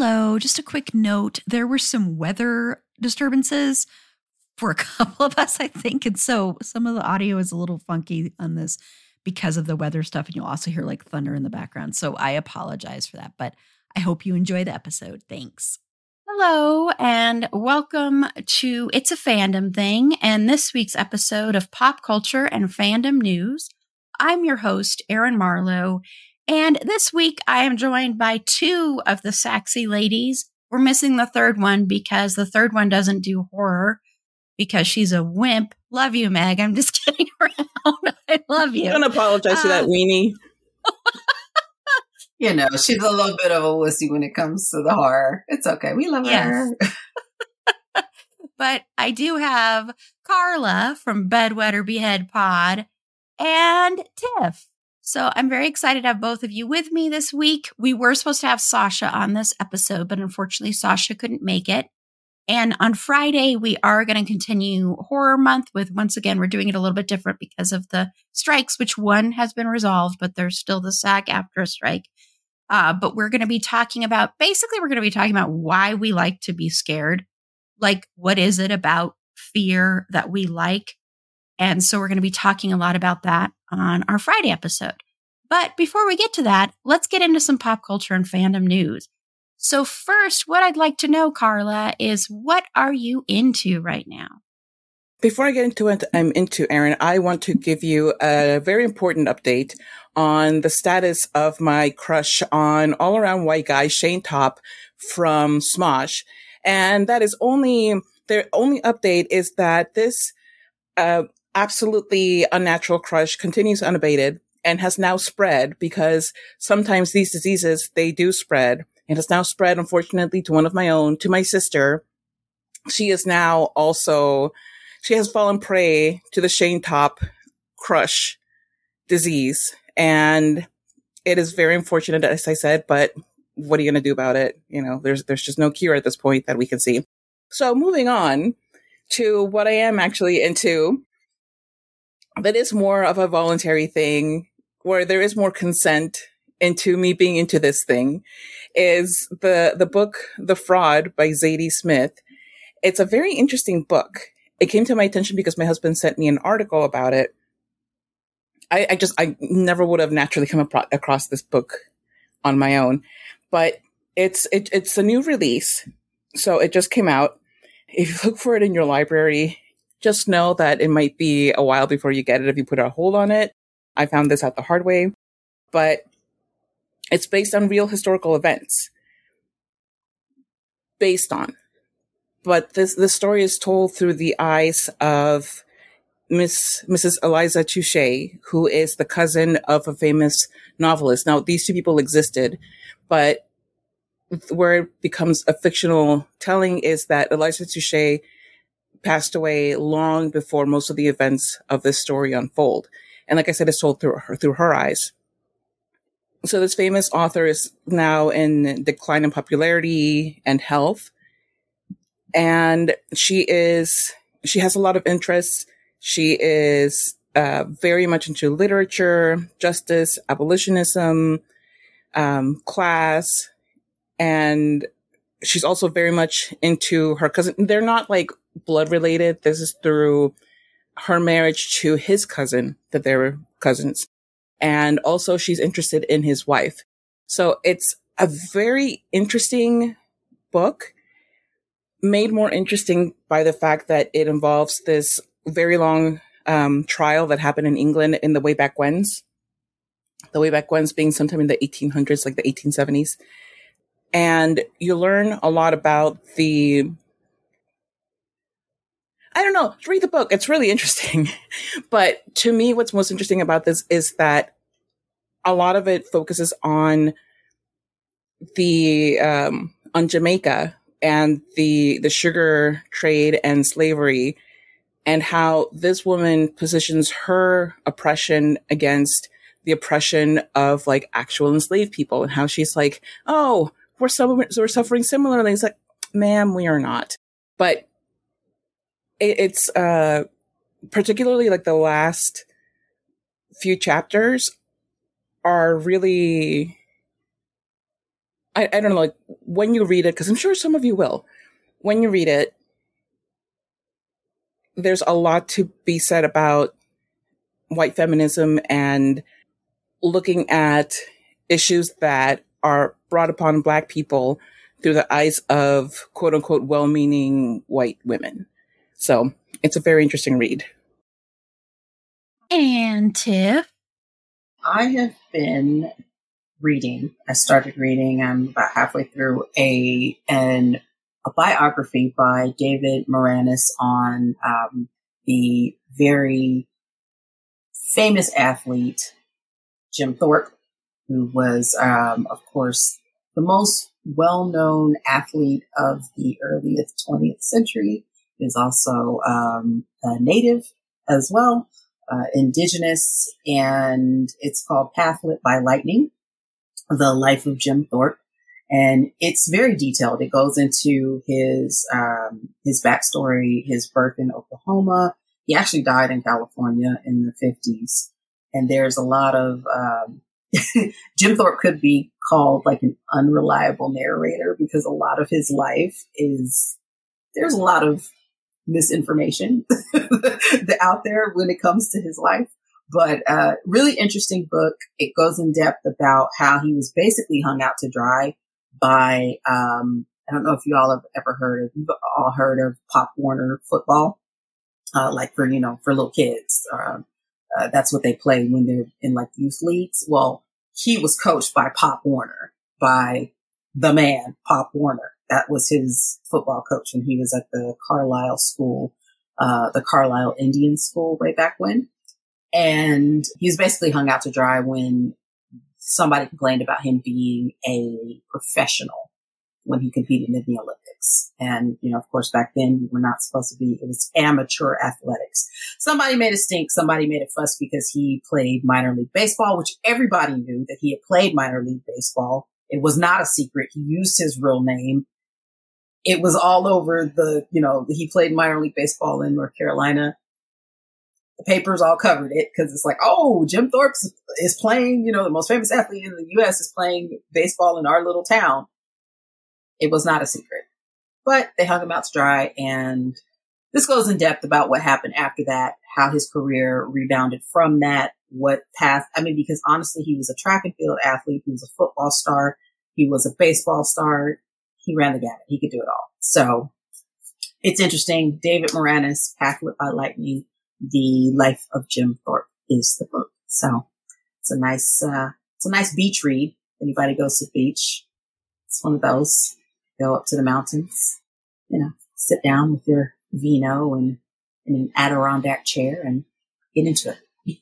Hello, just a quick note. There were some weather disturbances for a couple of us, I think. And so some of the audio is a little funky on this because of the weather stuff. And you'll also hear like thunder in the background. So I apologize for that. But I hope you enjoy the episode. Thanks. Hello, and welcome to It's a Fandom Thing and this week's episode of Pop Culture and Fandom News. I'm your host, Erin Marlowe, and this week I am joined by two of the sexy ladies. We're missing the third one because the third one doesn't do horror because she's a wimp. Love you, Meg. I'm just kidding around. I love you. Don't apologize uh, for that uh, weenie. you know, she's a little bit of a wussy when it comes to the horror. It's okay. We love yes. her. but I do have Carla from Bed, Wed, Behead Pod and Tiff so I'm very excited to have both of you with me this week. We were supposed to have Sasha on this episode, but unfortunately, Sasha couldn't make it. And on Friday, we are going to continue horror month with once again, we're doing it a little bit different because of the strikes, which one has been resolved, but there's still the SAG-AFTRA strike. Uh, but we're going to be talking about basically, we're going to be talking about why we like to be scared. Like, what is it about fear that we like? And so we're going to be talking a lot about that on our Friday episode. But before we get to that, let's get into some pop culture and fandom news. So first, what I'd like to know, Carla, is what are you into right now? Before I get into what I'm into, Erin, I want to give you a very important update on the status of my crush on all around white guy, Shayne Topp from Smosh. And that is only, their only update is that this, uh, absolutely unnatural crush continues unabated and has now spread because sometimes these diseases, they do spread. It has now spread, unfortunately, to one of my own, to my sister. She is now also, she has fallen prey to the Shayne Topp crush disease. And it is very unfortunate, as I said, but what are you going to do about it? You know, there's, there's just no cure at this point that we can see. So moving on to what I am actually into that is more of a voluntary thing where there is more consent into me being into this thing is the the book The Fraud by Zadie Smith. It's a very interesting book. It came to my attention because my husband sent me an article about it. I, I just I never would have naturally come across this book on my own, but it's it, it's a new release, so it just came out. If you look for it in your library, just know that it might be a while before you get it if you put a hold on it. I found this out the hard way, but it's based on real historical events. Based on. But this, the story is told through the eyes of Miss, Mrs. Eliza Touchet, who is the cousin of a famous novelist. Now, these two people existed, but where it becomes a fictional telling is that Eliza Touchet passed away long before most of the events of this story unfold. And like I said, it's told through her, through her eyes. So this famous author is now in decline in popularity and health. And she is, she has a lot of interests. She is uh, very much into literature, justice, abolitionism, um, class, and she's also very much into her cousin. They're not like blood related. This is through her marriage to his cousin that they were cousins. And also she's interested in his wife. So it's a very interesting book made more interesting by the fact that it involves this very long um, trial that happened in England in the way back whens. The way back whens being sometime in the 1800s, like the 1870s. And you learn a lot about the I don't know. Read the book. It's really interesting. but to me, what's most interesting about this is that a lot of it focuses on the um, on Jamaica and the the sugar trade and slavery and how this woman positions her oppression against the oppression of like actual enslaved people and how she's like, oh, we're, su- we're suffering similarly. It's like, ma'am, we are not. But it, it's uh, particularly like the last few chapters are really I, I don't know, like when you read it, because I'm sure some of you will, when you read it, there's a lot to be said about white feminism and looking at issues that are brought upon black people through the eyes of quote unquote well meaning white women. So it's a very interesting read. And Tiff? I have been reading. I started reading. I'm about halfway through a an a biography by David Maraniss on um, the very famous athlete Jim Thorpe, who was, um, of course, the most well-known athlete of the earliest 20th century. Is also um, native as well, uh, indigenous, and it's called Path Lit by Lightning the life of Jim Thorpe. And it's very detailed. It goes into his, um, his backstory, his birth in Oklahoma. He actually died in California in the fifties. And there's a lot of, um, Jim Thorpe could be called like an unreliable narrator because a lot of his life is, there's a lot of misinformation out there when it comes to his life. But uh, really interesting book. It goes in depth about how he was basically hung out to dry by um, I don't know if you all have ever heard of you've all heard of Pop Warner football, uh, like for you know for little kids. Uh, uh, that's what they play when they're in like youth leagues. Well, he was coached by Pop Warner, by the man Pop Warner. That was his football coach when he was at the Carlisle school, uh, the Carlisle Indian school way back when. And he was basically hung out to dry when somebody complained about him being a professional when he competed in the Olympics. And, you know, of course, back then you were not supposed to be, it was amateur athletics. Somebody made a stink. Somebody made a fuss because he played minor league baseball, which everybody knew that he had played minor league baseball. It was not a secret. He used his real name. It was all over the, you know, he played minor league baseball in North Carolina the papers all covered it because it's like, oh, Jim Thorpe is playing, you know, the most famous athlete in the U.S. is playing baseball in our little town. It was not a secret, but they hung him out to dry. And this goes in depth about what happened after that, how his career rebounded from that, what path. I mean, because honestly, he was a track and field athlete. He was a football star. He was a baseball star. He ran the gamut. He could do it all. So it's interesting. David Maraniss, Path Lit by Lightning the life of Jim Thorpe is the book. So it's a nice, uh, it's a nice beach read. Anybody goes to the beach, it's one of those. Go up to the mountains, you know, sit down with your vino and, in an Adirondack chair and get into it.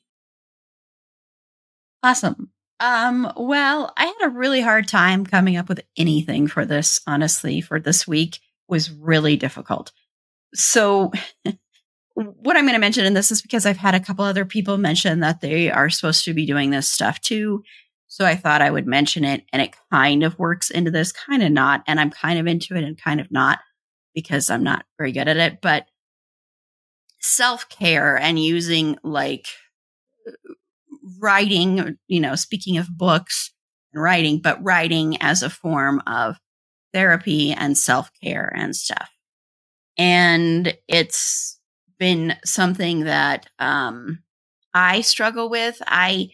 Awesome. Um, well, I had a really hard time coming up with anything for this, honestly, for this week it was really difficult. So what I'm going to mention in this is because I've had a couple other people mention that they are supposed to be doing this stuff too. So I thought I would mention it and it kind of works into this, kind of not. And I'm kind of into it and kind of not because I'm not very good at it. But self care and using like writing, you know, speaking of books and writing, but writing as a form of therapy and self care and stuff. And it's been something that um, I struggle with. I,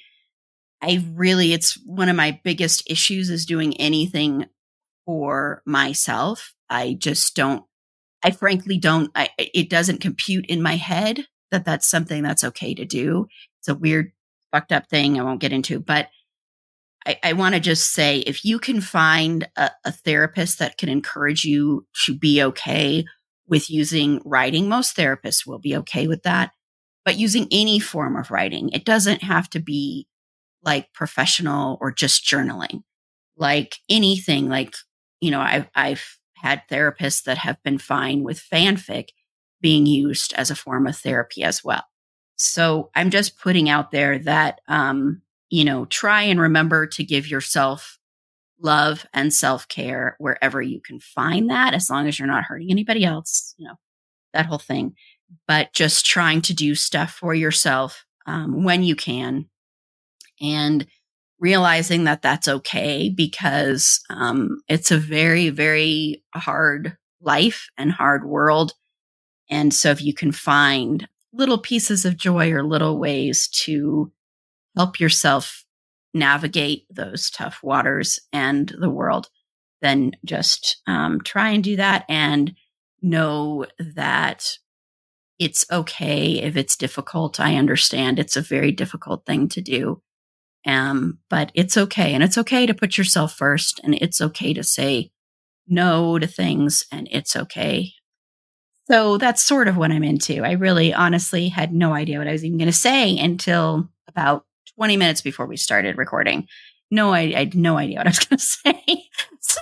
I really, it's one of my biggest issues is doing anything for myself. I just don't, I frankly don't, I, it doesn't compute in my head that that's something that's okay to do. It's a weird, fucked up thing I won't get into, but I, I want to just say if you can find a, a therapist that can encourage you to be okay with using writing, most therapists will be okay with that. But using any form of writing, it doesn't have to be like professional or just journaling. Like anything, like, you know, I've, I've had therapists that have been fine with fanfic being used as a form of therapy as well. So I'm just putting out there that, um, you know, try and remember to give yourself love and self care wherever you can find that, as long as you're not hurting anybody else, you know, that whole thing. But just trying to do stuff for yourself um, when you can and realizing that that's okay because um, it's a very, very hard life and hard world. And so if you can find little pieces of joy or little ways to help yourself navigate those tough waters and the world, then just um, try and do that and know that it's okay if it's difficult. I understand it's a very difficult thing to do. Um, but it's okay. And it's okay to put yourself first and it's okay to say no to things and it's okay. So that's sort of what I'm into. I really honestly had no idea what I was even going to say until about 20 minutes before we started recording. No, I, I had no idea what I was going to say. so.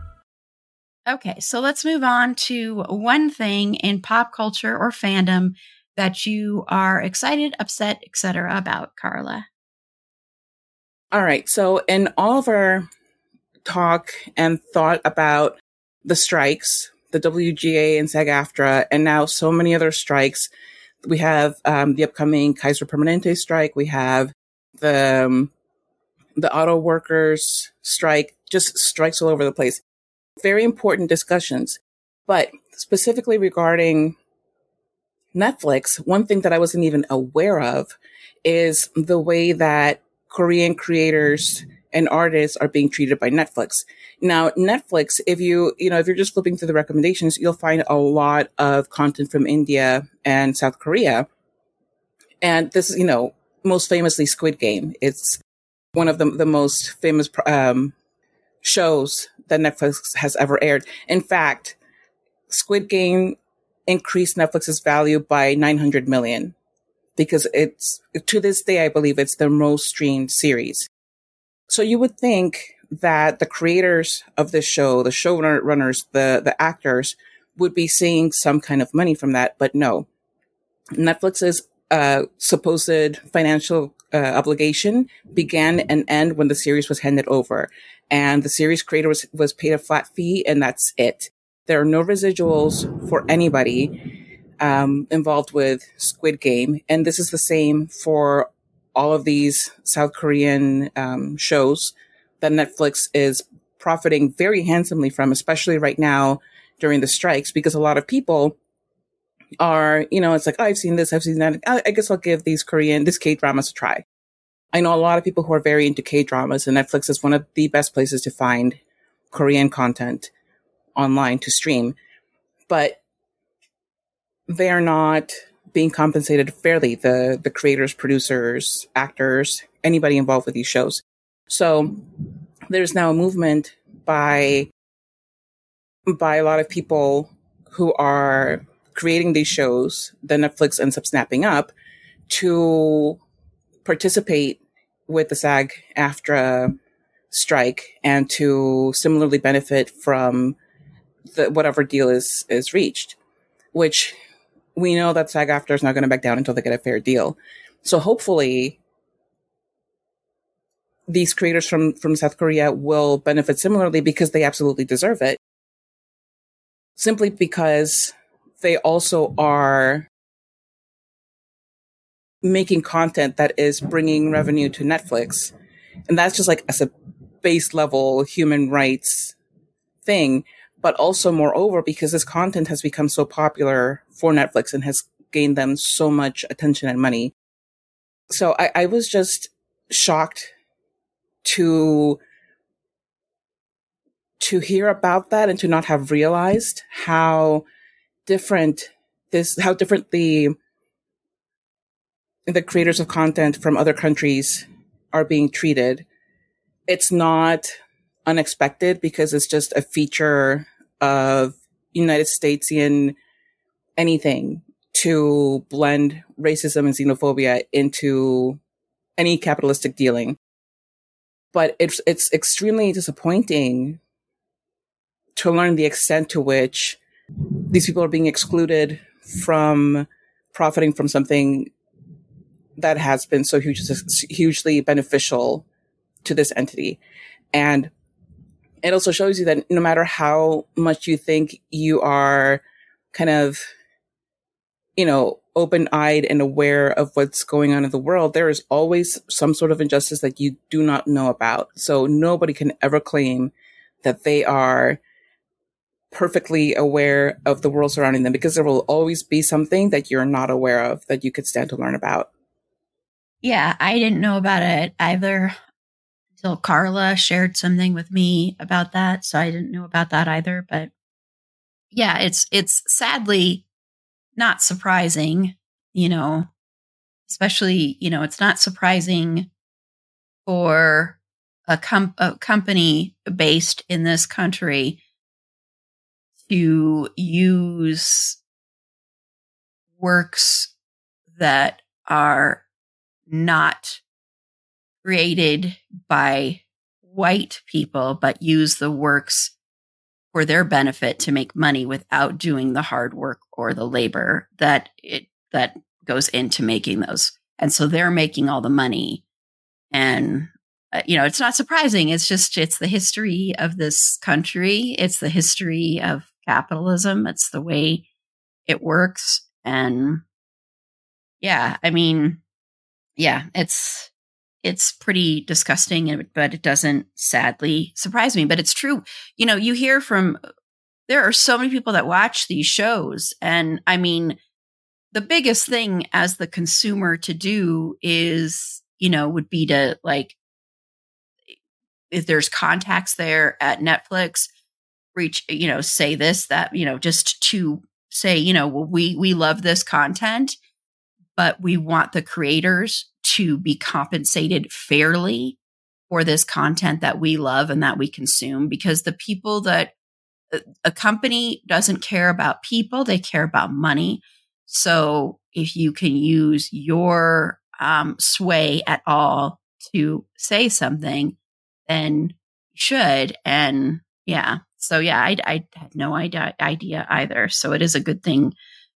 Okay, so let's move on to one thing in pop culture or fandom that you are excited, upset, etc. about, Carla. All right. So, in all of our talk and thought about the strikes, the WGA and SAG AFTRA, and now so many other strikes, we have um, the upcoming Kaiser Permanente strike. We have the um, the auto workers strike. Just strikes all over the place. Very important discussions, but specifically regarding Netflix, one thing that I wasn't even aware of is the way that Korean creators and artists are being treated by Netflix. Now, Netflix, if you, you know, if you're just flipping through the recommendations, you'll find a lot of content from India and South Korea. And this is, you know, most famously Squid Game. It's one of the, the most famous, um, shows that Netflix has ever aired. In fact, Squid Game increased Netflix's value by 900 million because it's, to this day, I believe it's the most streamed series. So you would think that the creators of this show, the showrunners, the, the actors would be seeing some kind of money from that, but no. Netflix's uh, supposed financial uh, obligation began and end when the series was handed over. And the series creator was, was paid a flat fee and that's it. There are no residuals for anybody um, involved with Squid Game. And this is the same for all of these South Korean um, shows that Netflix is profiting very handsomely from, especially right now during the strikes, because a lot of people are, you know, it's like, oh, I've seen this, I've seen that. I, guess I'll give these Korean, this K dramas a try. I know a lot of people who are very into K dramas, and Netflix is one of the best places to find Korean content online to stream. But they are not being compensated fairly the the creators producers actors anybody involved with these shows so there's now a movement by by a lot of people who are creating these shows that netflix ends up snapping up to participate with the sag aftra strike and to similarly benefit from the, whatever deal is, is reached, which we know that SAG AFTRA is not going to back down until they get a fair deal. So hopefully these creators from, from South Korea will benefit similarly because they absolutely deserve it. Simply because they also are making content that is bringing revenue to Netflix. And that's just like as a base level human rights thing. But also moreover, because this content has become so popular for Netflix and has gained them so much attention and money. So I, I was just shocked to to hear about that and to not have realized how different this how different the the creators of content from other countries are being treated. It's not unexpected because it's just a feature of United Statesian anything to blend racism and xenophobia into any capitalistic dealing. But it's it's extremely disappointing to learn the extent to which these people are being excluded from profiting from something that has been so huge, hugely beneficial to this entity. And it also shows you that no matter how much you think you are kind of, you know, open eyed and aware of what's going on in the world, there is always some sort of injustice that you do not know about. So nobody can ever claim that they are perfectly aware of the world surrounding them because there will always be something that you're not aware of that you could stand to learn about. Yeah, I didn't know about it either until Carla shared something with me about that. So I didn't know about that either. But yeah, it's it's sadly not surprising, you know, especially, you know, it's not surprising for a, com- a company based in this country to use works that are not created by white people, but use the works for their benefit to make money without doing the hard work or the labor that it that goes into making those. And so they're making all the money. And uh, you know, it's not surprising. It's just it's the history of this country. It's the history of capitalism. It's the way it works and yeah, I mean, yeah, it's it's pretty disgusting, but it doesn't sadly surprise me. But it's true. You know, you hear from there are so many people that watch these shows, and I mean, the biggest thing as the consumer to do is, you know, would be to like if there's contacts there at Netflix, reach, you know, say this, that, you know, just to say, you know, well, we we love this content but we want the creators to be compensated fairly for this content that we love and that we consume because the people that uh, a company doesn't care about people, they care about money. So if you can use your um, sway at all to say something, then you should. And yeah, so yeah, I, I had no idea, either. So it is a good thing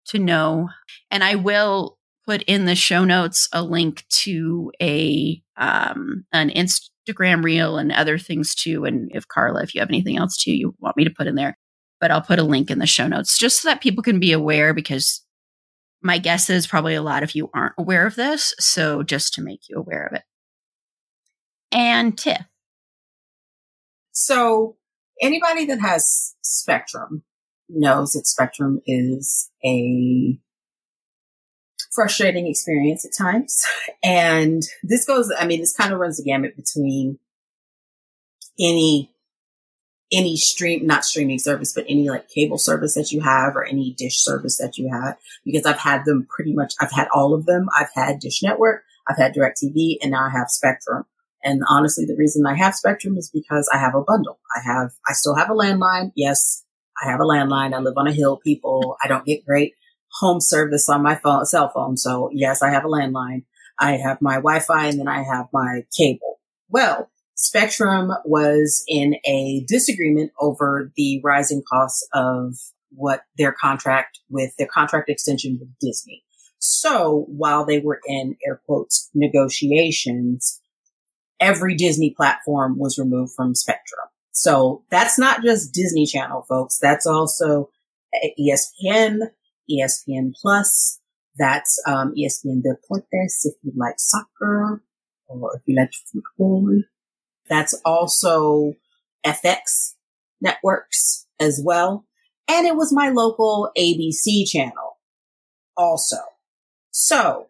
to know. And I will put in the show notes a link to a um, an Instagram reel and other things too. And if Carla, if you have anything else too, you want me to put in there, but I'll put a link in the show notes just so that people can be aware because my guess is probably a lot of you aren't aware of this. So just to make you aware of it. And Tiff. So anybody that has Spectrum knows that Spectrum is a frustrating experience at times. And this goes, I mean, this kind of runs the gamut between any, any stream, not streaming service, but any like cable service that you have or any dish service that you have, because I've had them pretty much, I've had all of them. I've had Dish Network, I've had DirecTV, and now I have Spectrum. And honestly, the reason I have Spectrum is because I have a bundle. I have, I still have a landline. Yes, I have a landline. I live on a hill, people. I don't get great home service on my phone, cell phone. So yes, I have a landline. I have my Wi-Fi and then I have my cable. Well, Spectrum was in a disagreement over the rising costs of what their contract with their contract extension with Disney. So while they were in air quotes negotiations, every Disney platform was removed from Spectrum. So that's not just Disney Channel, folks. That's also ESPN, ESPN Plus. That's um, ESPN Deportes if you like soccer or if you like football. That's also FX networks as well. And it was my local ABC channel also. So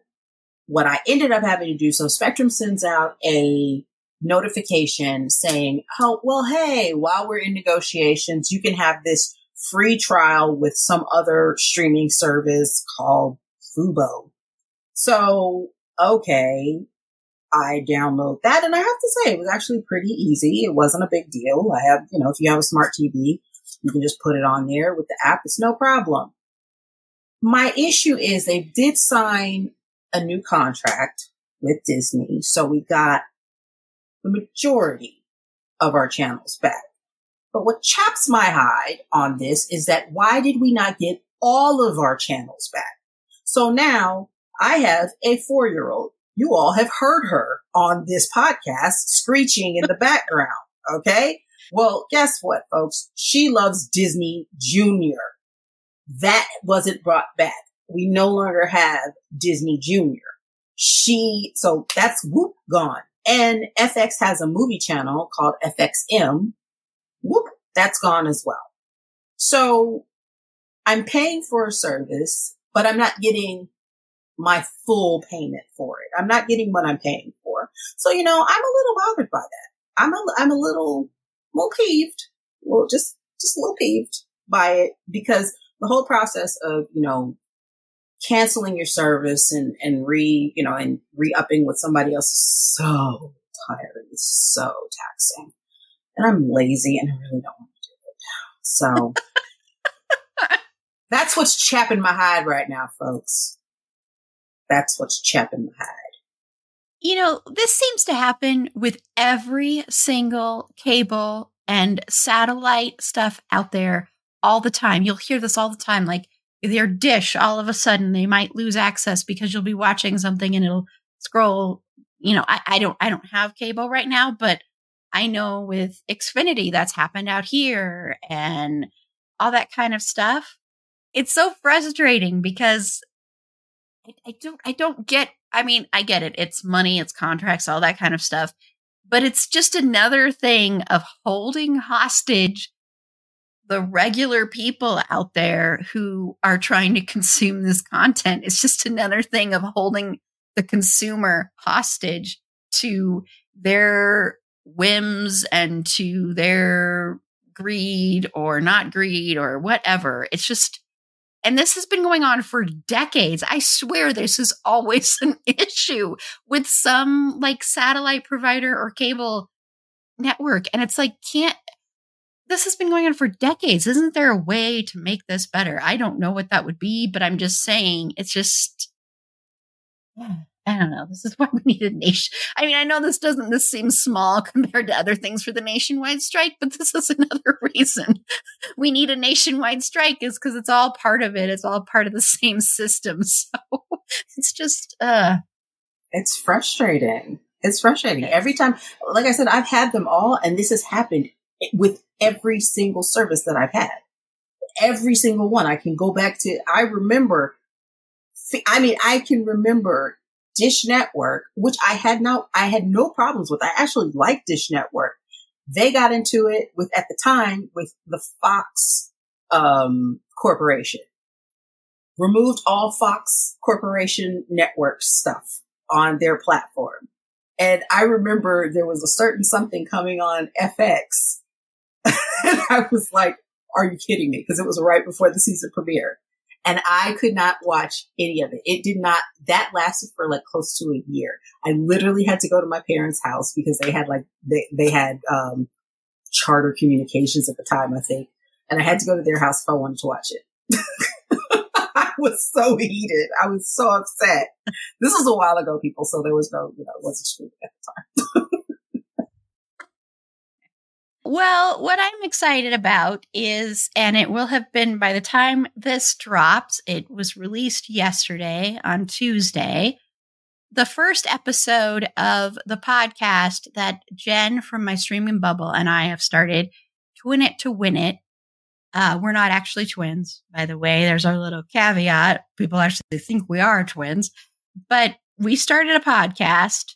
what I ended up having to do, so Spectrum sends out a notification saying, oh, well, hey, while we're in negotiations, you can have this free trial with some other streaming service called Fubo. So, okay, I download that and I have to say it was actually pretty easy. It wasn't a big deal. I have, you know, if you have a smart TV, you can just put it on there with the app. It's no problem. My issue is they did sign a new contract with Disney. So we got the majority of our channels back. But what chaps my hide on this is that why did we not get all of our channels back? So now I have a four year old. You all have heard her on this podcast screeching in the background. Okay. Well, guess what, folks? She loves Disney Junior. That wasn't brought back. We no longer have Disney Junior. She, so that's whoop gone. And FX has a movie channel called FXM. Whoop, that's gone as well. So I'm paying for a service, but I'm not getting my full payment for it. I'm not getting what I'm paying for. So, you know, I'm a little bothered by that. I'm a, I'm a little, little peeved. Well, just, just a little peeved by it because the whole process of, you know, canceling your service and, and re, you know, and re-upping with somebody else is so tiring. It's so taxing. And I'm lazy and I really don't want to do it. So that's what's chapping my hide right now, folks. That's what's chapping my hide. You know, this seems to happen with every single cable and satellite stuff out there all the time. You'll hear this all the time. Like, their dish all of a sudden they might lose access because you'll be watching something and it'll scroll you know I, I don't i don't have cable right now but i know with xfinity that's happened out here and all that kind of stuff. It's so frustrating because I, I don't i don't get i mean i get it. It's money it's contracts all that kind of stuff but it's just another thing of holding hostage the regular people out there who are trying to consume this content. It's just another thing of holding the consumer hostage to their whims and to their greed or not greed or whatever. It's just, and this has been going on for decades. I swear this is always an issue with some like satellite provider or cable network. And it's like, can't, this has been going on for decades. Isn't there a way to make this better? I don't know what that would be, but I'm just saying it's just I don't know. This is why we need a nation. I mean, I know this doesn't this seems small compared to other things for the nationwide strike, but this is another reason we need a nationwide strike is because it's all part of it. It's all part of the same system. So it's just uh it's frustrating. It's frustrating. Every time like I said, I've had them all and this has happened with every single service that I've had. Every single one. I can go back to, I remember, I mean, I can remember Dish Network, which I had no, I had no problems with. I actually liked Dish Network. They got into it with, at the time, with the Fox, um, Corporation. Removed all Fox Corporation network stuff on their platform. And I remember there was a certain something coming on FX and I was like, are you kidding me? Because it was right before the season premiere. And I could not watch any of it. It did not, that lasted for like close to a year. I literally had to go to my parents' house because they had like, they, they had, um, charter communications at the time, I think. And I had to go to their house if I wanted to watch it. I was so heated. I was so upset. This was a while ago, people. So there was no, you know, it wasn't streaming at the time. Well, what I'm excited about is, and it will have been by the time this drops, it was released yesterday on Tuesday. The first episode of the podcast that Jen from my streaming bubble and I have started, Twin It to Win It. Uh, we're not actually twins, by the way. There's our little caveat. People actually think we are twins, but we started a podcast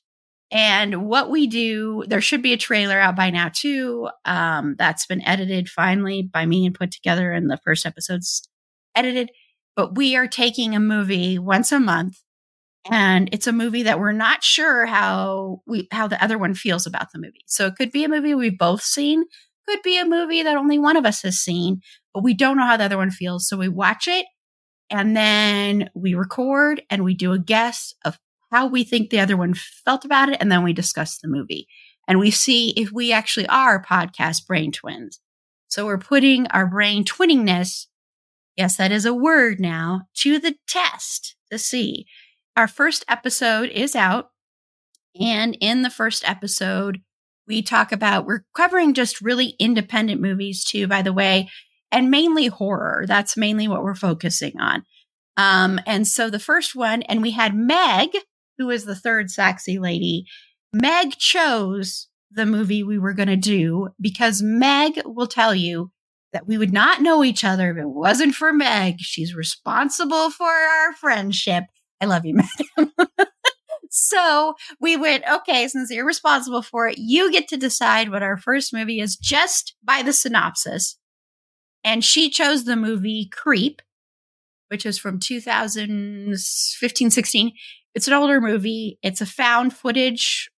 and what we do, there should be a trailer out by now too. Um, that's been edited finally by me and put together, and the first episode's edited. But we are taking a movie once a month, and it's a movie that we're not sure how we how the other one feels about the movie. So it could be a movie we've both seen, could be a movie that only one of us has seen, but we don't know how the other one feels. So we watch it, and then we record and we do a guess of how we think the other one felt about it, and then we discuss the movie. And we see if we actually are podcast brain twins. So we're putting our brain twinningness, yes, that is a word now, to the test to see. Our first episode is out. And in the first episode, we talk about, we're covering just really independent movies too, by the way, and mainly horror. That's mainly what we're focusing on. Um, and so the first one, and we had Meg who is the third sexy lady, Meg chose the movie we were going to do because Meg will tell you that we would not know each other if it wasn't for Meg. She's responsible for our friendship. I love you, Meg. so we went, okay, since you're responsible for it, you get to decide what our first movie is just by the synopsis. And she chose the movie Creep, which is from 2015 16. It's an older movie. It's a found footage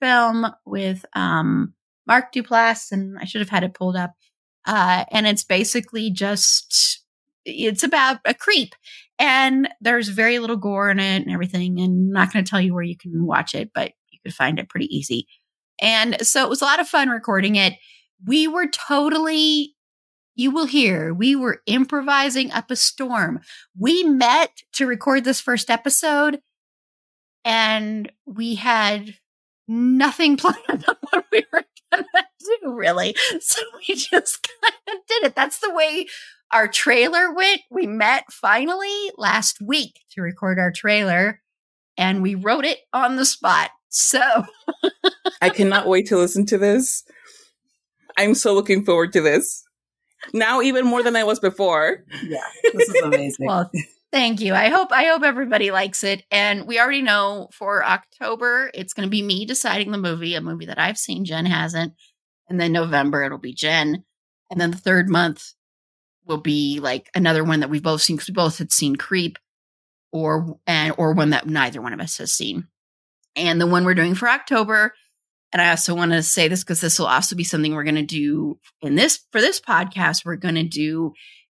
film with um, Mark Duplass, and I should have had it pulled up. Uh, and it's basically just it's about a creep, and there's very little gore in it and everything. And I'm not going to tell you where you can watch it, but you could find it pretty easy. And so it was a lot of fun recording it. We were totally you will hear we were improvising up a storm. We met to record this first episode and we had nothing planned on what we were going to do, really. So we just kind of did it. That's the way our trailer went. We met finally last week to record our trailer and we wrote it on the spot. So I cannot wait to listen to this. I'm so looking forward to this. Now, even more than I was before. Yeah, this is amazing. well, Thank you. I hope I hope everybody likes it. And we already know for October it's going to be me deciding the movie, a movie that I've seen, Jen hasn't. And then November it'll be Jen. And then the third month will be like another one that we've both seen because we both had seen Creep or and or one that neither one of us has seen. And the one we're doing for October, and I also want to say this because this will also be something we're going to do in this for this podcast. We're going to do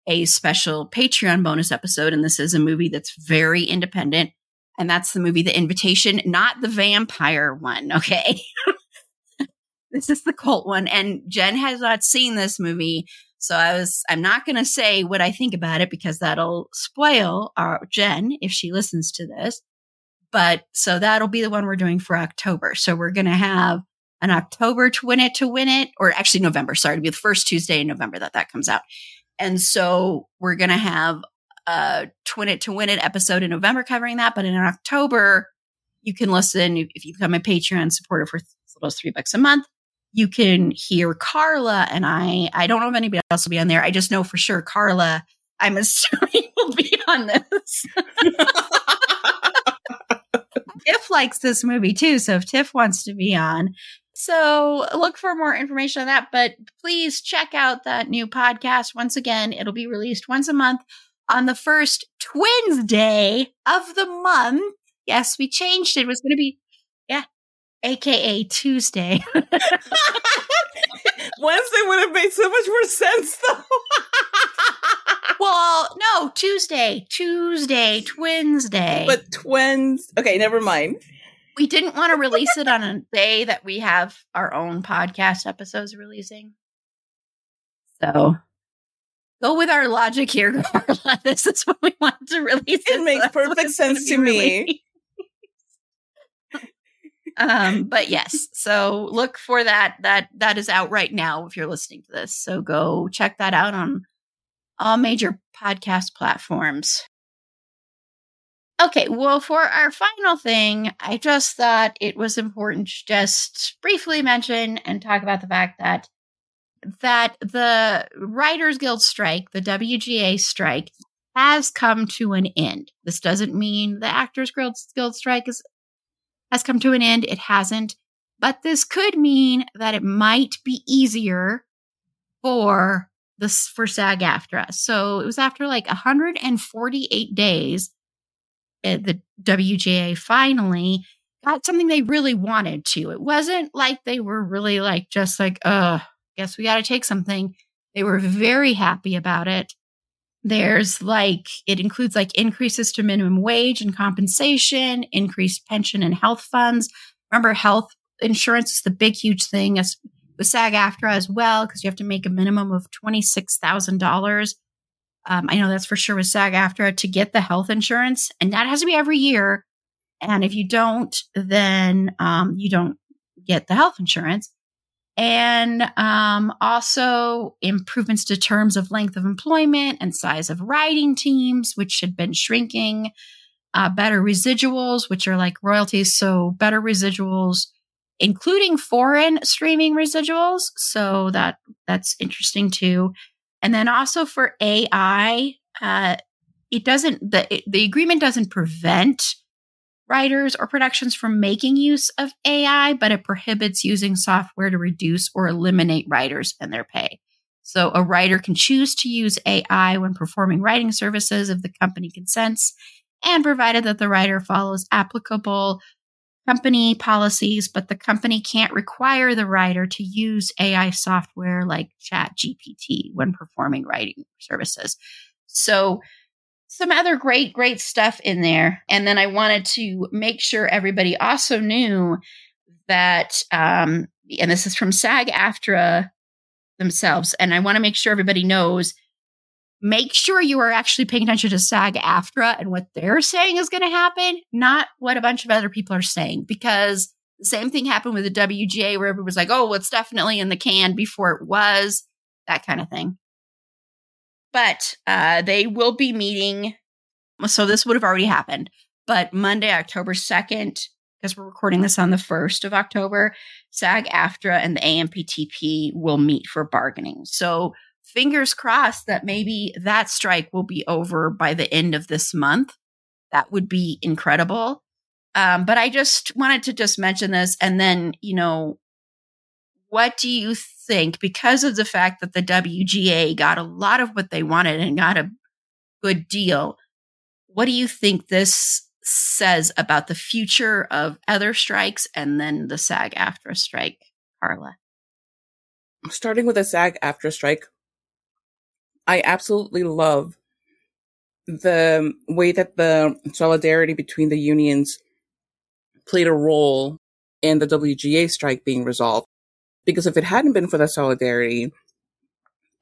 a special Patreon bonus episode. And this is a movie that's very independent. And that's the movie The Invitation, not the vampire one. Okay. this is the cult one. And Jen has not seen this movie. So I was, I'm not going to say what I think about it because that'll spoil our Jen if she listens to this. But so that'll be the one we're doing for October. So we're going to have an October Twin It to Win It, or actually November. Sorry, to be the first Tuesday in November that that comes out. And so we're going to have a Twin It to Win It episode in November covering that. But in October, you can listen if you become a Patreon supporter for those three bucks a month. You can hear Carla and I. I don't know if anybody else will be on there. I just know for sure Carla, I'm assuming, will be on this. Tiff likes this movie too. So if Tiff wants to be on, so look for more information on that. But please check out that new podcast. Once again, it'll be released once a month on the first Twins Day of the month. Yes, we changed it. It was going to be, yeah, AKA Tuesday. Wednesday would have made so much more sense, though. well, no, Tuesday, Tuesday, Twins Day. But twins. Okay, never mind we didn't want to release it on a day that we have our own podcast episodes releasing. So go with our logic here, Carla. This is what we want to release. It, it makes so perfect sense to me. um, but yes, so look for that. That that is out right now if you're listening to this. So go check that out on all major podcast platforms. Okay, well, for our final thing, I just thought it was important to just briefly mention and talk about the fact that that the Writers Guild strike, the WGA strike, has come to an end. This doesn't mean the Actors Guild, Guild strike is, has come to an end. It hasn't. But this could mean that it might be easier for this for SAG AFTRA. So it was after like 148 days, the WGA finally got something they really wanted to. It wasn't like they were really like just like, uh, guess we got to take something. They were very happy about it. There's like, it includes like increases to minimum wage and compensation, increased pension and health funds. Remember, health insurance is the big, huge thing as with SAG AFTRA as well, because you have to make a minimum of $26,000. Um, I know that's for sure with SAG AFTRA to get the health insurance, and that has to be every year. And if you don't, then um, you don't get the health insurance and um, also improvements to terms of length of employment and size of writing teams, which had been shrinking. Uh, better residuals, which are like royalties, so better residuals, including foreign streaming residuals. So that that's interesting too. And then also for AI, uh, it doesn't the the agreement doesn't prevent writers or productions from making use of AI, but it prohibits using software to reduce or eliminate writers and their pay. So a writer can choose to use AI when performing writing services if the company consents and provided that the writer follows applicable company policies, but the company can't require the writer to use AI software like ChatGPT when performing writing services. So some other great, great stuff in there. And then I wanted to make sure everybody also knew that, um, and this is from SAG AFTRA themselves. And I want to make sure everybody knows make sure you are actually paying attention to SAG AFTRA and what they're saying is going to happen, not what a bunch of other people are saying. Because the same thing happened with the WGA where everyone was like, oh, well, it's definitely in the can before it was, that kind of thing. But uh, they will be meeting. So this would have already happened. But Monday, October 2nd, because we're recording this on the 1st of October, SAG AFTRA and the AMPTP will meet for bargaining. So fingers crossed that maybe that strike will be over by the end of this month. That would be incredible. Um, but I just wanted to just mention this. And then, you know, what do you think because of the fact that the WGA got a lot of what they wanted and got a good deal? What do you think this says about the future of other strikes and then the SAG AFTRA strike, Carla? Starting with the SAG AFTRA strike, I absolutely love the way that the solidarity between the unions played a role in the WGA strike being resolved. Because if it hadn't been for the solidarity,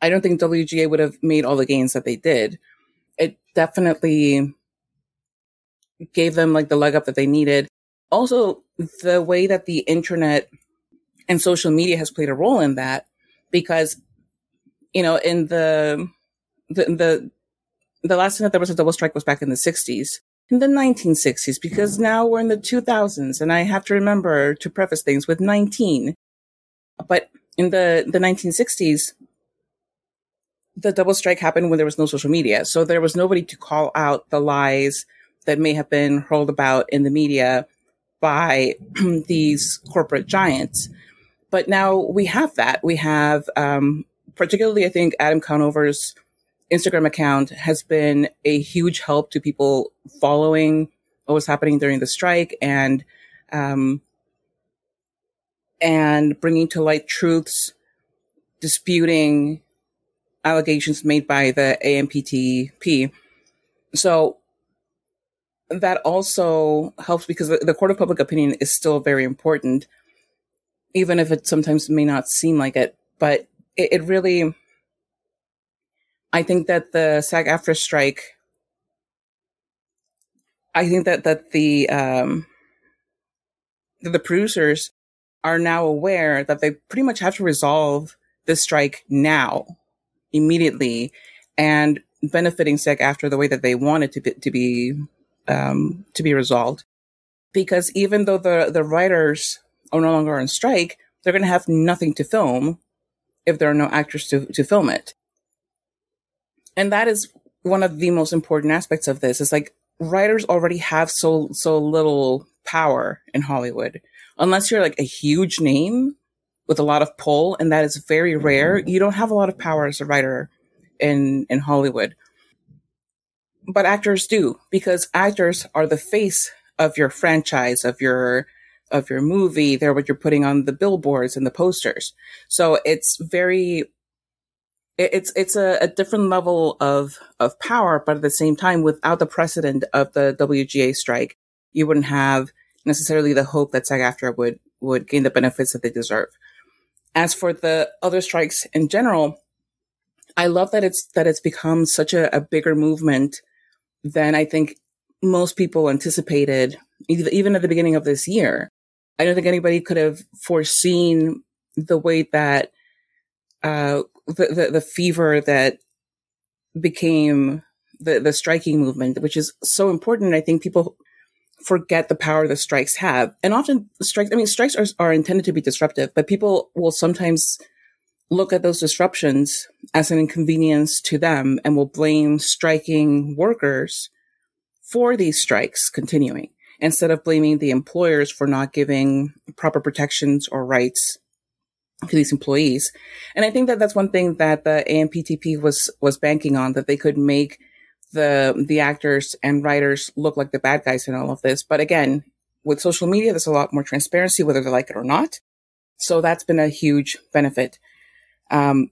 I don't think WGA would have made all the gains that they did. It definitely gave them like the leg up that they needed. Also, the way that the internet and social media has played a role in that, because, you know, in the, the, the, the last time that there was a double strike was back in the 60s, in the 1960s, because now we're in the 2000s. And I have to remember to preface things with 19 but in the, the 1960s, the double strike happened when there was no social media. So there was nobody to call out the lies that may have been hurled about in the media by these corporate giants. But now we have that. We have, um, particularly, I think Adam Conover's Instagram account has been a huge help to people following what was happening during the strike and, um, and bringing to light truths, disputing allegations made by the AMPTP. So that also helps because the court of public opinion is still very important, even if it sometimes may not seem like it. But it, it really, I think that the SAG-AFTRA strike, I think that that the um, that the producers are now aware that they pretty much have to resolve this strike now, immediately, and benefiting SAG-AFTRA the way that they want it to be, to be um, to be resolved. Because even though the the writers are no longer on strike, they're going to have nothing to film if there are no actors to to film it. And that is one of the most important aspects of this. Is like writers already have so so little power in Hollywood. Unless you're like a huge name with a lot of pull, and that is very rare, you don't have a lot of power as a writer in in Hollywood. But actors do because actors are the face of your franchise, of your of your movie. They're what you're putting on the billboards and the posters. So it's very it's it's a, a, different level of of power, but at the same time, without the precedent of the WGA strike, you wouldn't have necessarily the hope that SAG-AFTRA would would gain the benefits that they deserve. As for the other strikes in general, I love that it's that it's become such a, a bigger movement than I think most people anticipated, even at the beginning of this year. I don't think anybody could have foreseen the way that uh, the, the, the fever that became the the striking movement, which is so important. I think people forget the power the strikes have, and often strikes. I mean, strikes are are intended to be disruptive, but people will sometimes look at those disruptions as an inconvenience to them and will blame striking workers for these strikes continuing instead of blaming the employers for not giving proper protections or rights to these employees. And I think that that's one thing that the AMPTP was, was banking on, that they could make the, the actors and writers look like the bad guys in all of this. But again, with social media, there's a lot more transparency, whether they like it or not. So that's been a huge benefit. Um,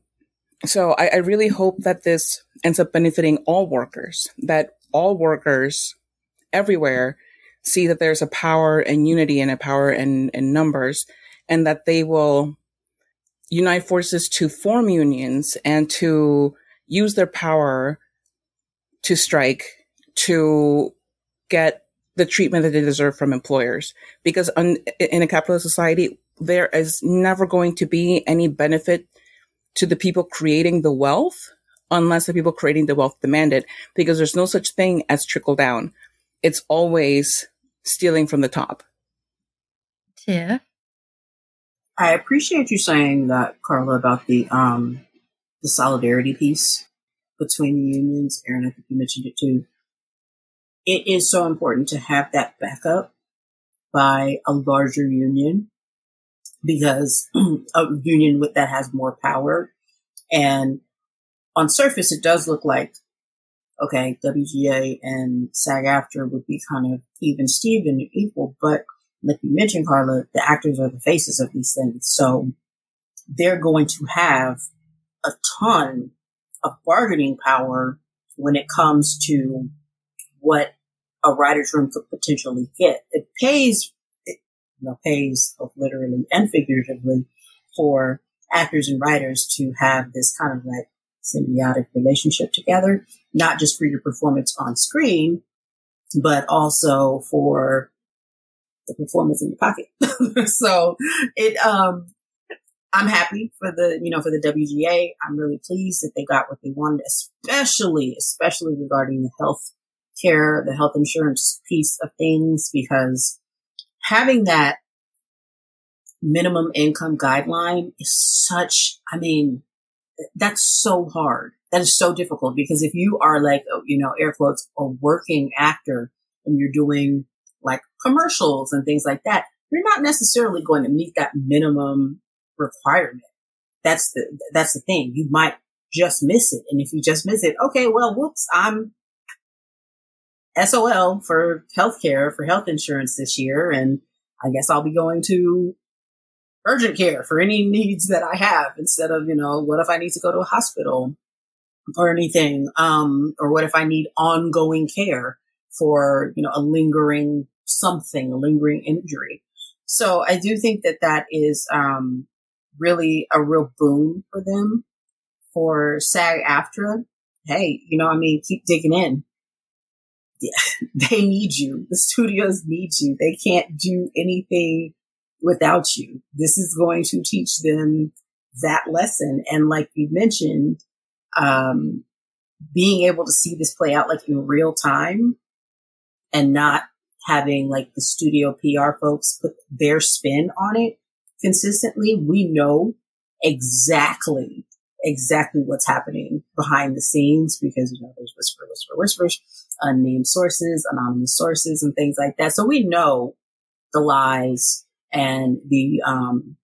so I, I really hope that this ends up benefiting all workers, that all workers everywhere see that there's a power and unity and a power in, in numbers and that they will unite forces to form unions and to use their power to strike to get the treatment that they deserve from employers. Because un, in a capitalist society, there is never going to be any benefit to the people creating the wealth unless the people creating the wealth demand it, because there's no such thing as trickle down. It's always stealing from the top. Tiff? I appreciate you saying that, Carla, about the um the solidarity piece between the unions. Erin, I think you mentioned it too. It is so important to have that backup by a larger union because a union with that has more power. And on surface, it does look like, okay, WGA and SAG-AFTRA would be kind of even Steven equal, but like you mentioned, Carla, the actors are the faces of these things. So they're going to have a ton of bargaining power when it comes to what a writer's room could potentially get. It pays, it, you know, pays both literally and figuratively for actors and writers to have this kind of like symbiotic relationship together, not just for your performance on screen, but also for the performance in your pocket. so it, um, I'm happy for the, you know, for the WGA. I'm really pleased that they got what they wanted, especially, especially regarding the health care, the health insurance piece of things, because having that minimum income guideline is such, I mean, that's so hard. That is so difficult because if you are like, oh, you know, air quotes, a working actor and you're doing like commercials and things like that, you're not necessarily going to meet that minimum requirement. That's the, that's the thing. You might just miss it. And if you just miss it, okay, well, whoops, I'm SOL for healthcare, for health insurance this year. And I guess I'll be going to urgent care for any needs that I have instead of, you know, what if I need to go to a hospital or anything? Um, or what if I need ongoing care for, you know, a lingering something, a lingering injury. So I do think that that is, um, really a real boon for them for SAG-AFTRA. Hey, you know, I mean, keep digging in. Yeah, they need you. The studios need you. They can't do anything without you. This is going to teach them that lesson. And like you mentioned, um, being able to see this play out like in real time and not having like the studio PR folks put their spin on it consistently, we know exactly, exactly what's happening behind the scenes because, you know, there's whisper, whisper, whispers, unnamed sources, anonymous sources and things like that. So we know the lies and the, um,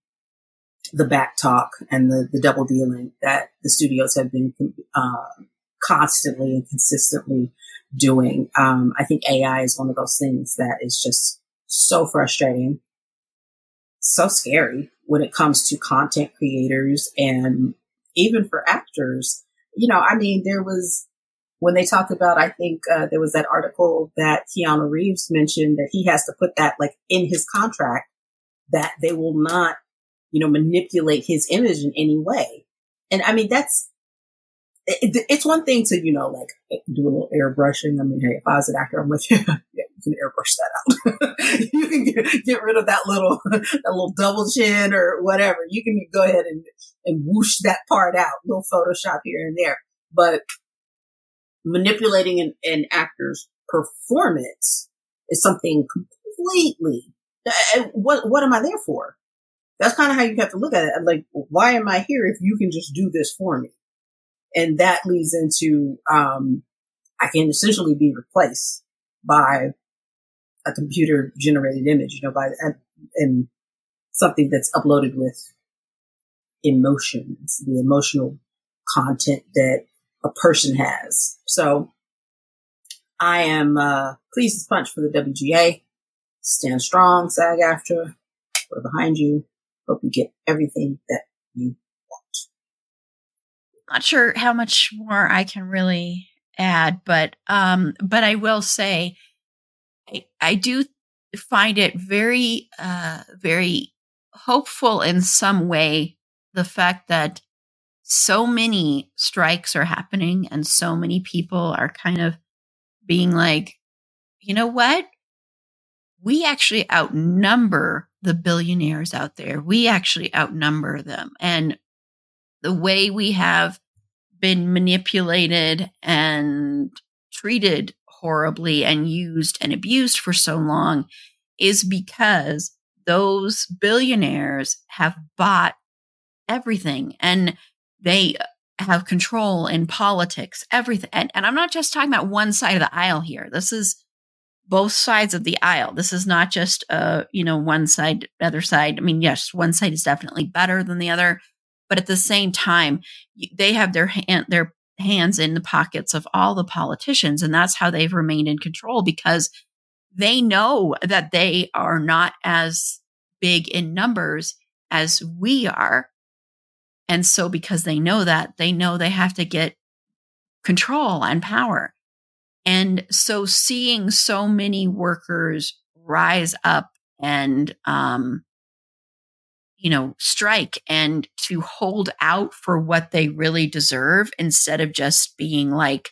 the back talk and the, the double dealing that the studios have been, uh, constantly and consistently doing. Um, I think AI is one of those things that is just so frustrating, so scary when it comes to content creators and even for actors. You know, I mean, there was when they talked about, I think uh, there was that article that Keanu Reeves mentioned that he has to put that like in his contract that they will not, you know, manipulate his image in any way. And I mean, that's it, it's one thing to, you know, like eh, do a little airbrushing. I mean, hey, if I was an actor, I'm with you. yeah, you can airbrush that out. you can get, get, rid of that little, that little double chin or whatever. You can go ahead and, and whoosh that part out, little Photoshop here and there. But manipulating an, an actor's performance is something completely, what, what am I there for? That's kind of how you have to look at it. like, why am I here if you can just do this for me? And that leads into, um, I can essentially be replaced by a computer generated image, you know, by, and something that's uploaded with emotions, the emotional content that a person has. So I am, uh, pleased as punch for the WGA. Stand strong, SAG-AFTRA. We're behind you. Hope you get everything that you want. not sure how much more I can really add, but um, but I will say, I, I do find it very uh, very hopeful in some way the fact that so many strikes are happening and so many people are kind of being like, you know what? We actually outnumber the billionaires out there. We actually outnumber them. And the way we have been manipulated and treated horribly and used and abused for so long is because those billionaires have bought everything and they have control in politics, everything. And, and I'm not just talking about one side of the aisle here. This is both sides of the aisle. This is not just uh, you know, one side, other side. I mean, yes, one side is definitely better than the other, but at the same time, they have their hand, their hands in the pockets of all the politicians. And that's how they've remained in control because they know that they are not as big in numbers as we are. And so because they know that, they know they have to get control and power. And so seeing so many workers rise up and um, you know, strike and to hold out for what they really deserve instead of just being like,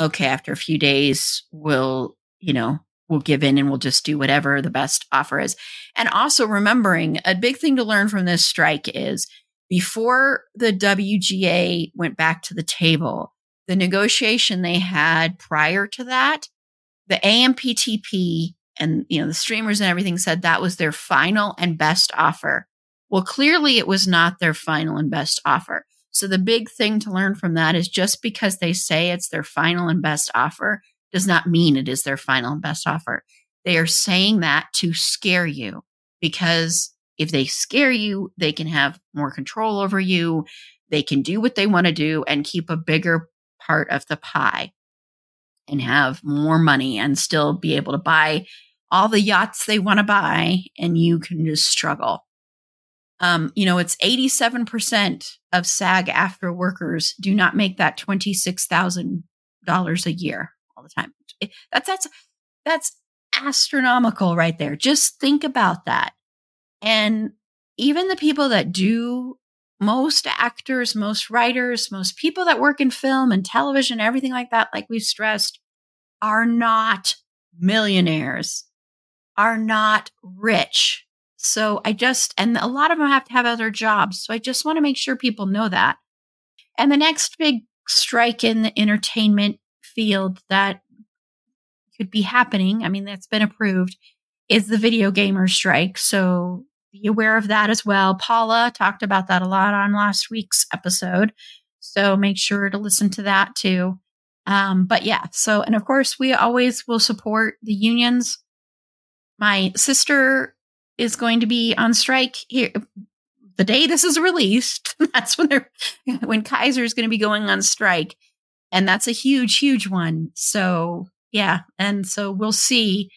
okay, after a few days, we'll, you know, we'll give in and we'll just do whatever the best offer is. And also remembering a big thing to learn from this strike is before the WGA went back to the table, the negotiation they had prior to that, the AMPTP and you know the streamers and everything said that was their final and best offer well, clearly it was not their final and best offer. So the big thing to learn from that is just because they say it's their final and best offer does not mean it is their final and best offer. They are saying that to scare you because if they scare you, they can have more control over you. They can do what they want to do and keep a bigger part of the pie and have more money and still be able to buy all the yachts they want to buy and you can just struggle. Um, you know, it's 87% of SAG-AFTRA workers do not make that $26,000 a year all the time. That's, that's, that's astronomical right there. Just think about that. And even the people that do most actors, most writers, most people that work in film and television, everything like that, like we've stressed, are not millionaires, are not rich So I just, and a lot of them have to have other jobs. So I just want to make sure people know that. And the next big strike in the entertainment field that could be happening, I mean, that's been approved, is the video gamer strike. So be aware of that as well. Paula talked about that a lot on last week's episode. So make sure to listen to that too. Um, but yeah, so, and of course, we always will support the unions. My sister is going to be on strike here the day this is released. that's when they're, when Kaiser is going to be going on strike. And that's a huge, huge one. So yeah. And so we'll see.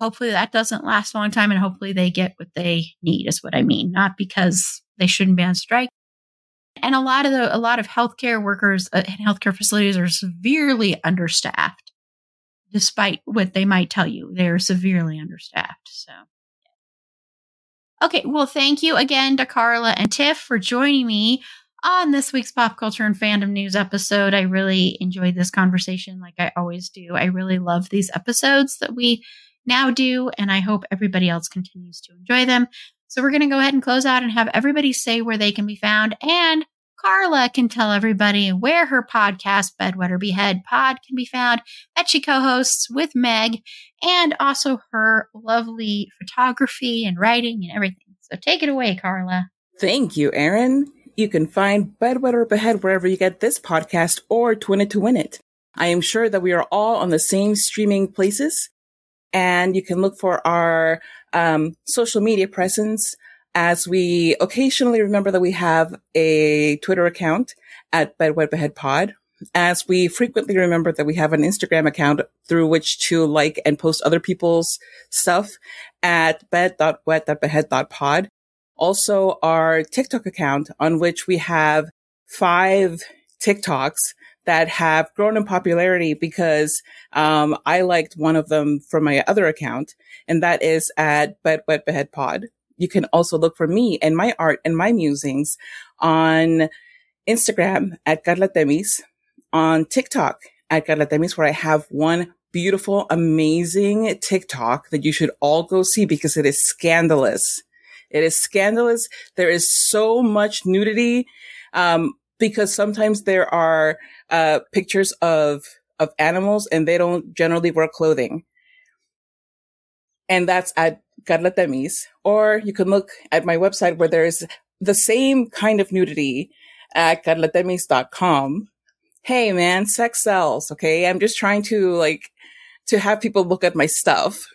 Hopefully that doesn't last a long time and hopefully they get what they need is what I mean. Not because they shouldn't be on strike. And a lot of the, a lot of healthcare workers uh, and healthcare facilities are severely understaffed, despite what they might tell you. They're severely understaffed. So. Okay, well, thank you again to Carla and Tiff for joining me on this week's pop culture and fandom news episode. I really enjoyed this conversation like I always do. I really love these episodes that we now do, and I hope everybody else continues to enjoy them. So we're going to go ahead and close out and have everybody say where they can be found. And Carla can tell everybody where her podcast, Bed, Wed, Behead Pod, can be found that she co hosts with Meg and also her lovely photography and writing and everything. So take it away, Carla. Thank you, Erin. You can find Bed, Wed, Behead wherever you get this podcast or Twin It to Win It. I am sure that we are all on the same streaming places and you can look for our um, social media presence as we occasionally remember that we have a Twitter account at Bedwet Pod, as we frequently remember that we have an Instagram account through which to like and post other people's stuff at bed.wet.behead.pod also our TikTok account on which we have five TikToks that have grown in popularity because um, I liked one of them from my other account, and that is at Bed Wet Behead Pod. You can also look for me and my art and my musings on Instagram at Carla Temis, on TikTok at Carla Temis, where I have one beautiful, amazing TikTok that you should all go see because it is scandalous. It is scandalous. There is so much nudity, um, because sometimes there are, uh, pictures of, of animals and they don't generally wear clothing. And that's at Carla. Or you can look at my website where there is the same kind of nudity at carlatemis.com. Hey man, sex sells. Okay. I'm just trying to like, to have people look at my stuff.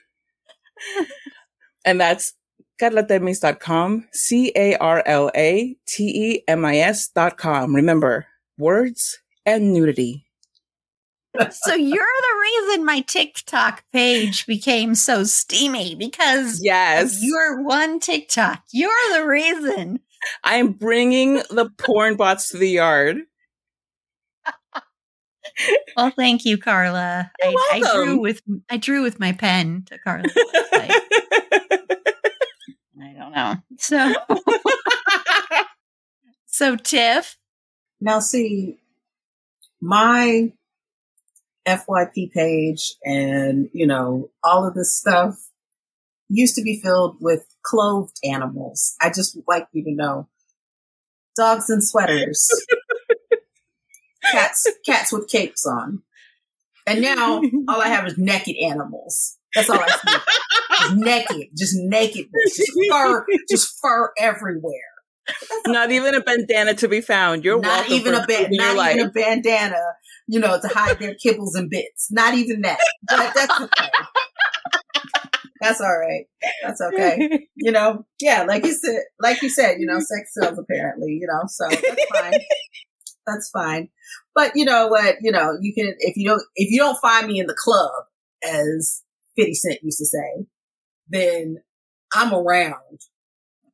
and that's carlatemis.com, C-A-R-L-A-T-E-M-I-S.com. Remember, words and nudity. so you're the reason my TikTok page became so steamy because yes, you're one TikTok. You're the reason. I'm bringing the porn bots to the yard. well, thank you, Carla. I, I, drew with I drew with my pen to Carla. I don't know. So, so Tiff. Now, see, my FYP page and, you know, all of this stuff used to be filled with clothed animals. I just like you to know dogs and sweaters, cats, cats with capes on. And now all I have is naked animals. That's all I see. Naked, just naked, just fur, just fur everywhere. Not even a bandana to be found. You're not even a ba- not life. even a bandana, you know, to hide their kibbles and bits. Not even that. But that's okay. that's all right. That's okay. You know, yeah, like you said, like you said, you know, sex sells apparently. You know, so that's fine. that's fine. But you know what? You know, you can if you don't if you don't find me in the club as 50 Cent used to say, then I'm around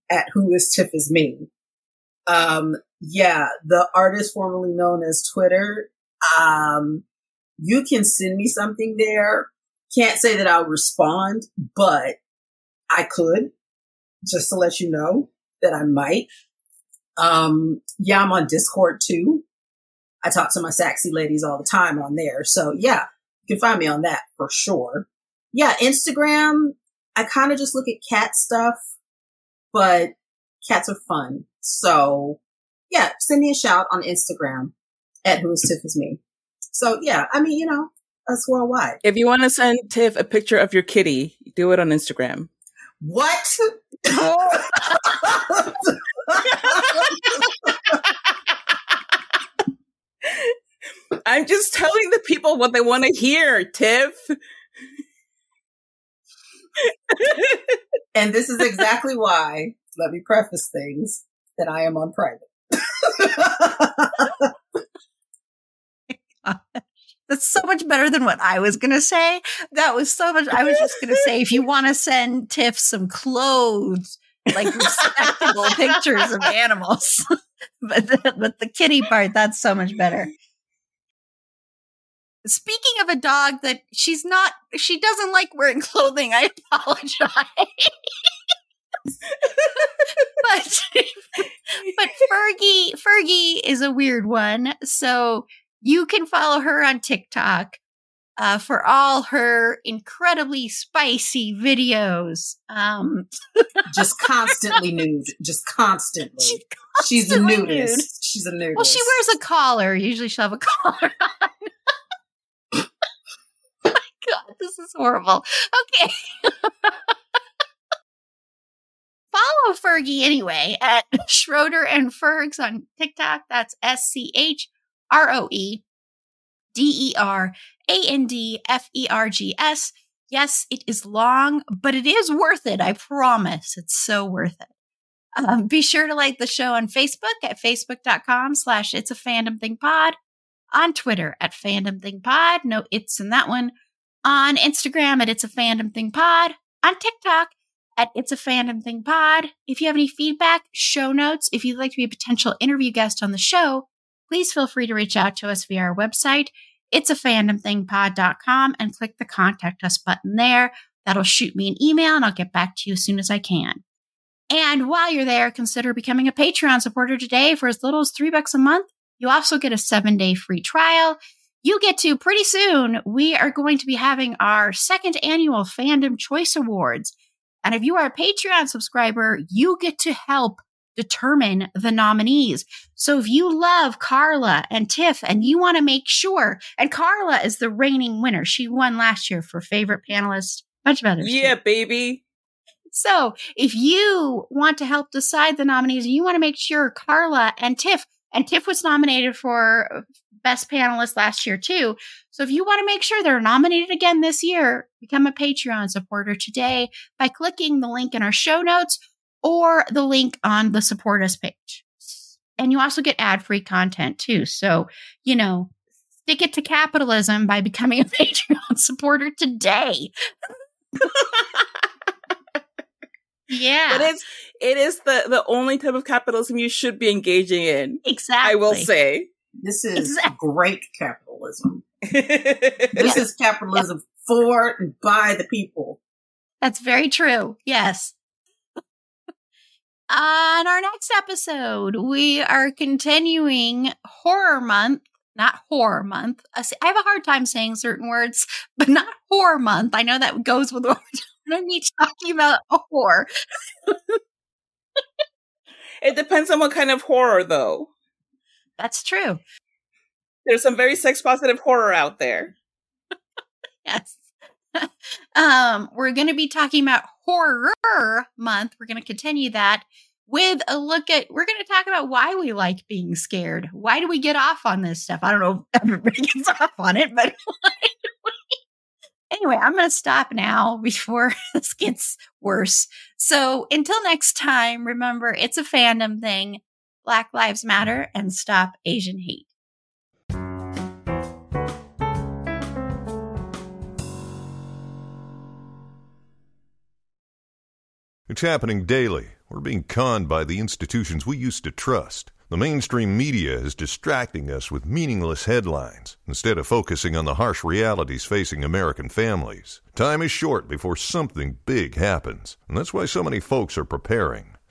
at Who is Tiff is Me. Um, yeah, the artist formerly known as Twitter, um, you can send me something there. Can't say that I'll respond, but I could just to let you know that I might. Um, yeah, I'm on Discord too. I talk to my sexy ladies all the time on there. So yeah, you can find me on that for sure yeah, Instagram, I kind of just look at cat stuff. but cats are fun. So yeah, send me a shout on Instagram at who is Tiff is me. So yeah, I mean, you know, that's worldwide. If you want to send Tiff a picture of your kitty, do it on Instagram. What? I'm just telling the people what they want to hear, Tiff. And this is exactly why, let me preface things, that I am on private. That's so much better than what I was going to say. That was so much. I was just going to say, if you want to send Tiff some clothes, like respectable pictures of animals, but the, but the kitty part, that's so much better. Speaking of a dog that she's not, she doesn't like wearing clothing. I apologize. but but Fergie Fergie is a weird one. So you can follow her on TikTok uh, for all her incredibly spicy videos. Um, just constantly nude, just constantly. She's, constantly She's a nudist. Nude. She's a nudist. Well, she wears a collar. Usually, she'll have a collar on. God, this is horrible. Okay. Follow Fergie anyway at Schroeder and Fergs on TikTok. That's S C H R O E D E R A N D F E R G S. Yes, it is long, but it is worth it. I promise. It's so worth it. Um, be sure to like the show on Facebook at facebook.com slash it's a fandom thing pod, on Twitter at fandom thing pod. No, it's in that one. On Instagram at it's a fandom thing pod. On TikTok at It's a Fandom Thing Pod. If you have any feedback, show notes, if you'd like to be a potential interview guest on the show, please feel free to reach out to us via our website, it's a fandomthingpod.com, and click the contact us button there. That'll shoot me an email and I'll get back to you as soon as I can. And while you're there, consider becoming a Patreon supporter today for as little as three bucks a month. You also get a seven day free trial. You get to pretty soon. We are going to be having our second annual Fandom Choice Awards. And if you are a Patreon subscriber, you get to help determine the nominees. So if you love Carla and Tiff and you want to make sure, and Carla is the reigning winner. She won last year for favorite panelist, bunch of others. Yeah, too. baby. So if you want to help decide the nominees, you want to make sure Carla and Tiff, and Tiff was nominated for best panelist last year too. So if you want to make sure they're nominated again this year, become a Patreon supporter today by clicking the link in our show notes or the link on the support us page. And you also get ad free content too. So, you know, stick it to capitalism by becoming a Patreon supporter today. yeah. It is it is the the only type of capitalism you should be engaging in. Exactly. I will say. This is exactly. great capitalism. this yes. is capitalism yes. for and by the people. That's very true. Yes. On our next episode, we are continuing horror month, not horror month. Uh, I have a hard time saying certain words, but not horror month. I know that goes with what we're going to be talking about a horror. it depends on what kind of horror, though. That's true. There's some very sex positive horror out there. yes. um, we're going to be talking about horror month. We're going to continue that with a look at we're going to talk about why we like being scared. Why do we get off on this stuff? I don't know if everybody gets off on it, but anyway, I'm going to stop now before this gets worse. So until next time, remember it's a fandom thing. Black Lives Matter and stop Asian hate. It's happening daily. We're being conned by the institutions we used to trust. The mainstream media is distracting us with meaningless headlines instead of focusing on the harsh realities facing American families. Time is short before something big happens, and that's why so many folks are preparing.